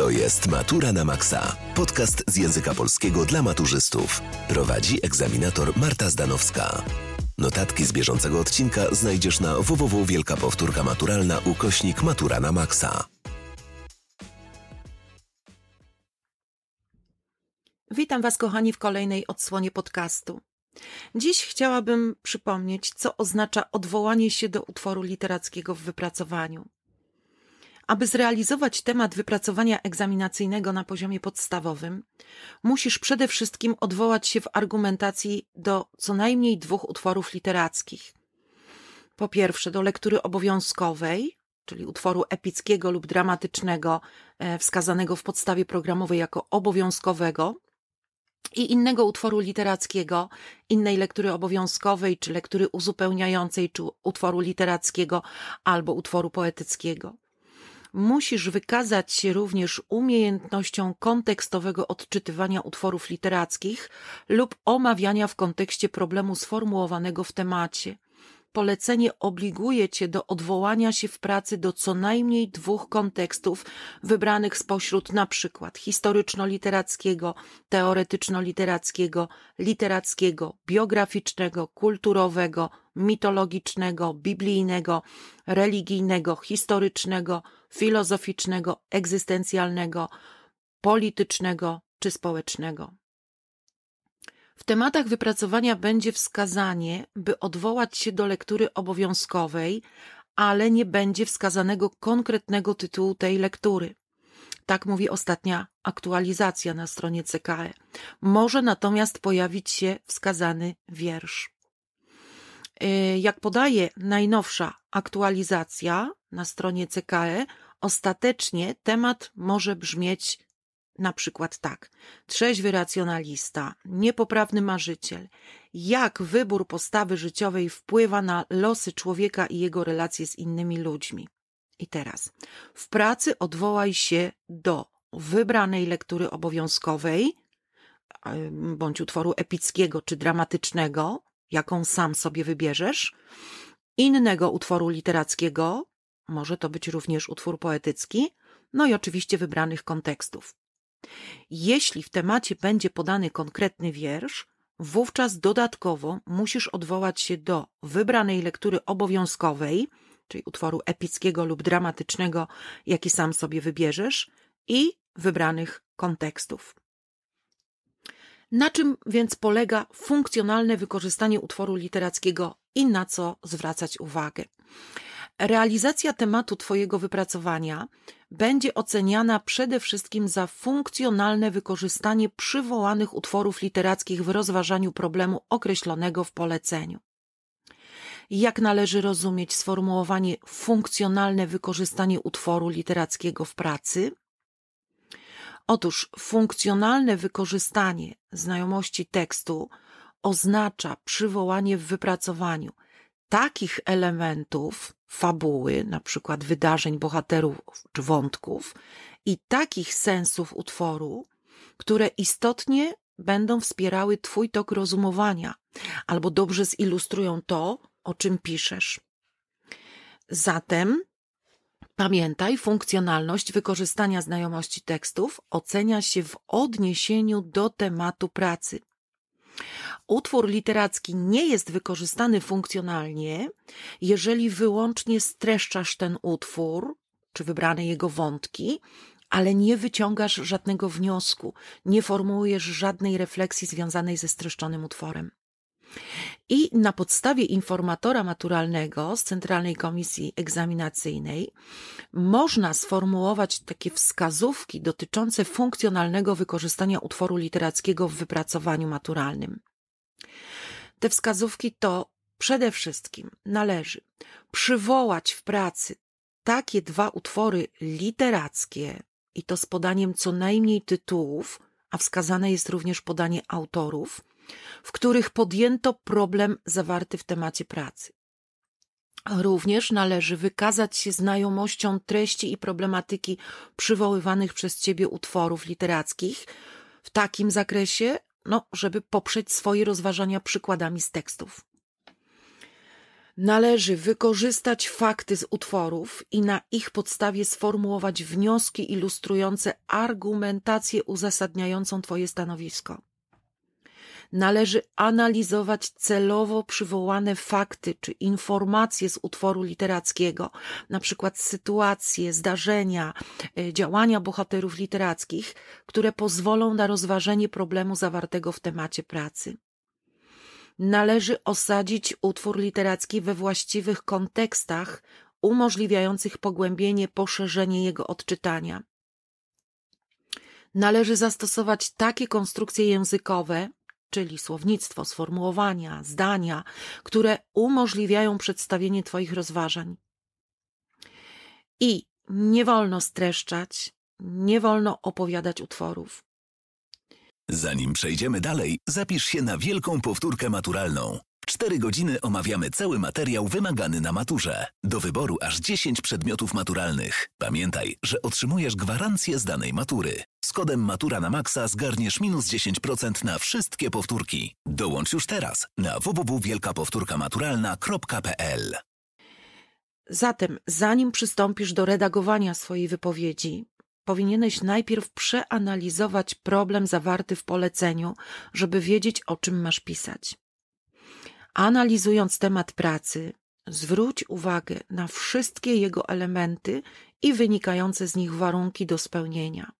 To jest Matura na Maxa. Podcast z języka polskiego dla maturzystów. Prowadzi egzaminator Marta Zdanowska. Notatki z bieżącego odcinka znajdziesz na www Wielka Powtórka Maturalna ukośnik Matura na Maxa. Witam Was, kochani, w kolejnej odsłonie podcastu. Dziś chciałabym przypomnieć, co oznacza odwołanie się do utworu literackiego w wypracowaniu. Aby zrealizować temat wypracowania egzaminacyjnego na poziomie podstawowym, musisz przede wszystkim odwołać się w argumentacji do co najmniej dwóch utworów literackich. Po pierwsze, do lektury obowiązkowej, czyli utworu epickiego lub dramatycznego, e, wskazanego w podstawie programowej jako obowiązkowego, i innego utworu literackiego, innej lektury obowiązkowej, czy lektury uzupełniającej, czy utworu literackiego albo utworu poetyckiego. Musisz wykazać się również umiejętnością kontekstowego odczytywania utworów literackich lub omawiania w kontekście problemu sformułowanego w temacie polecenie obliguje cię do odwołania się w pracy do co najmniej dwóch kontekstów wybranych spośród na przykład historyczno-literackiego, teoretyczno-literackiego, literackiego, biograficznego, kulturowego, mitologicznego, biblijnego, religijnego, historycznego, filozoficznego, egzystencjalnego, politycznego czy społecznego. W tematach wypracowania będzie wskazanie, by odwołać się do lektury obowiązkowej, ale nie będzie wskazanego konkretnego tytułu tej lektury. Tak mówi ostatnia aktualizacja na stronie CKE. Może natomiast pojawić się wskazany wiersz. Y, jak podaje najnowsza aktualizacja na stronie CKE, ostatecznie temat może brzmieć na przykład tak. Trzeźwy racjonalista, niepoprawny marzyciel. Jak wybór postawy życiowej wpływa na losy człowieka i jego relacje z innymi ludźmi. I teraz. W pracy odwołaj się do wybranej lektury obowiązkowej, bądź utworu epickiego czy dramatycznego, jaką sam sobie wybierzesz, innego utworu literackiego, może to być również utwór poetycki, no i oczywiście wybranych kontekstów. Jeśli w temacie będzie podany konkretny wiersz, wówczas dodatkowo musisz odwołać się do wybranej lektury obowiązkowej, czyli utworu epickiego lub dramatycznego, jaki sam sobie wybierzesz, i wybranych kontekstów. Na czym więc polega funkcjonalne wykorzystanie utworu literackiego i na co zwracać uwagę? Realizacja tematu Twojego wypracowania będzie oceniana przede wszystkim za funkcjonalne wykorzystanie przywołanych utworów literackich w rozważaniu problemu określonego w poleceniu. Jak należy rozumieć sformułowanie funkcjonalne wykorzystanie utworu literackiego w pracy? Otóż funkcjonalne wykorzystanie znajomości tekstu oznacza przywołanie w wypracowaniu takich elementów fabuły, na przykład wydarzeń, bohaterów czy wątków, i takich sensów utworu, które istotnie będą wspierały Twój tok rozumowania albo dobrze zilustrują to, o czym piszesz. Zatem pamiętaj, funkcjonalność wykorzystania znajomości tekstów ocenia się w odniesieniu do tematu pracy utwór literacki nie jest wykorzystany funkcjonalnie, jeżeli wyłącznie streszczasz ten utwór, czy wybrane jego wątki, ale nie wyciągasz żadnego wniosku, nie formułujesz żadnej refleksji związanej ze streszczonym utworem. I na podstawie informatora maturalnego z Centralnej Komisji Egzaminacyjnej można sformułować takie wskazówki dotyczące funkcjonalnego wykorzystania utworu literackiego w wypracowaniu maturalnym. Te wskazówki to przede wszystkim należy przywołać w pracy takie dwa utwory literackie, i to z podaniem co najmniej tytułów, a wskazane jest również podanie autorów, w których podjęto problem zawarty w temacie pracy. Również należy wykazać się znajomością treści i problematyki przywoływanych przez Ciebie utworów literackich w takim zakresie, no, żeby poprzeć swoje rozważania przykładami z tekstów. Należy wykorzystać fakty z utworów i na ich podstawie sformułować wnioski ilustrujące argumentację uzasadniającą Twoje stanowisko. Należy analizować celowo przywołane fakty czy informacje z utworu literackiego, na przykład sytuacje, zdarzenia, e, działania bohaterów literackich, które pozwolą na rozważenie problemu zawartego w temacie pracy należy osadzić utwór literacki we właściwych kontekstach, umożliwiających pogłębienie, poszerzenie jego odczytania. Należy zastosować takie konstrukcje językowe, czyli słownictwo, sformułowania, zdania, które umożliwiają przedstawienie Twoich rozważań. I nie wolno streszczać, nie wolno opowiadać utworów. Zanim przejdziemy dalej, zapisz się na wielką powtórkę maturalną. W 4 godziny omawiamy cały materiał wymagany na maturze. Do wyboru aż 10 przedmiotów maturalnych. Pamiętaj, że otrzymujesz gwarancję z danej matury. Z kodem Matura na Maxa zgarniesz minus 10% na wszystkie powtórki. Dołącz już teraz na www.wielkapowtórkamaturalna.pl Zatem, zanim przystąpisz do redagowania swojej wypowiedzi, powinieneś najpierw przeanalizować problem zawarty w poleceniu, żeby wiedzieć, o czym masz pisać. Analizując temat pracy, zwróć uwagę na wszystkie jego elementy i wynikające z nich warunki do spełnienia,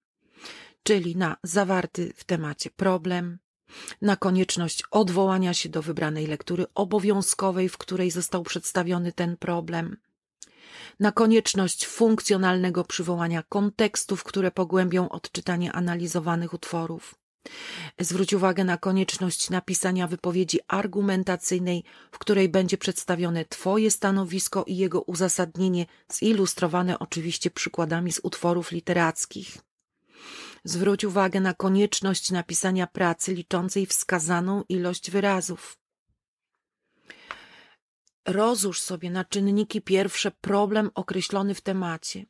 czyli na zawarty w temacie problem, na konieczność odwołania się do wybranej lektury obowiązkowej, w której został przedstawiony ten problem, na konieczność funkcjonalnego przywołania kontekstów, które pogłębią odczytanie analizowanych utworów. Zwróć uwagę na konieczność napisania wypowiedzi argumentacyjnej, w której będzie przedstawione Twoje stanowisko i jego uzasadnienie, zilustrowane oczywiście przykładami z utworów literackich. Zwróć uwagę na konieczność napisania pracy liczącej wskazaną ilość wyrazów. Rozłóż sobie na czynniki pierwsze problem określony w temacie.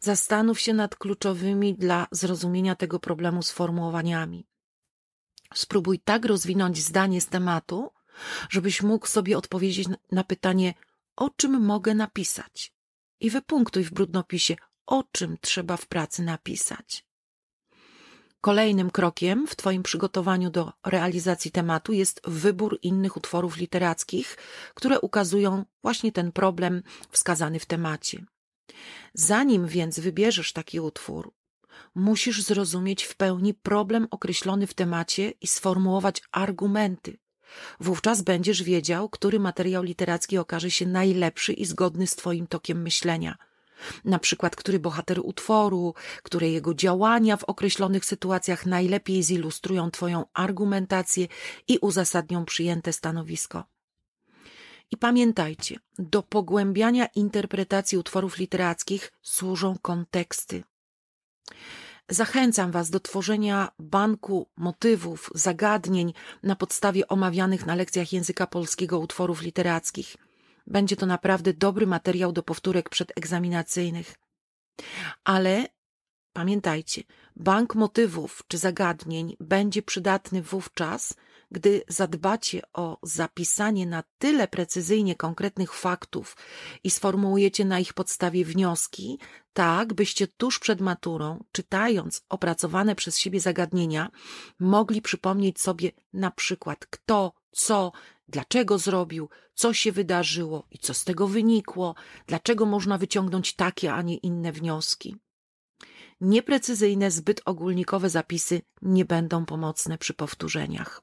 Zastanów się nad kluczowymi dla zrozumienia tego problemu sformułowaniami. Spróbuj tak rozwinąć zdanie z tematu, żebyś mógł sobie odpowiedzieć na pytanie, o czym mogę napisać. I wypunktuj w brudnopisie, o czym trzeba w pracy napisać. Kolejnym krokiem w Twoim przygotowaniu do realizacji tematu jest wybór innych utworów literackich, które ukazują właśnie ten problem wskazany w temacie. Zanim więc wybierzesz taki utwór, musisz zrozumieć w pełni problem określony w temacie i sformułować argumenty. Wówczas będziesz wiedział, który materiał literacki okaże się najlepszy i zgodny z Twoim tokiem myślenia – na przykład który bohater utworu, które jego działania w określonych sytuacjach najlepiej zilustrują Twoją argumentację i uzasadnią przyjęte stanowisko. I pamiętajcie, do pogłębiania interpretacji utworów literackich służą konteksty. Zachęcam Was do tworzenia banku motywów, zagadnień na podstawie omawianych na lekcjach języka polskiego utworów literackich. Będzie to naprawdę dobry materiał do powtórek przedegzaminacyjnych. Ale pamiętajcie, bank motywów czy zagadnień będzie przydatny wówczas, gdy zadbacie o zapisanie na tyle precyzyjnie konkretnych faktów i sformułujecie na ich podstawie wnioski, tak byście tuż przed maturą, czytając opracowane przez siebie zagadnienia, mogli przypomnieć sobie na przykład kto, co, dlaczego zrobił, co się wydarzyło i co z tego wynikło, dlaczego można wyciągnąć takie, a nie inne wnioski. Nieprecyzyjne, zbyt ogólnikowe zapisy nie będą pomocne przy powtórzeniach.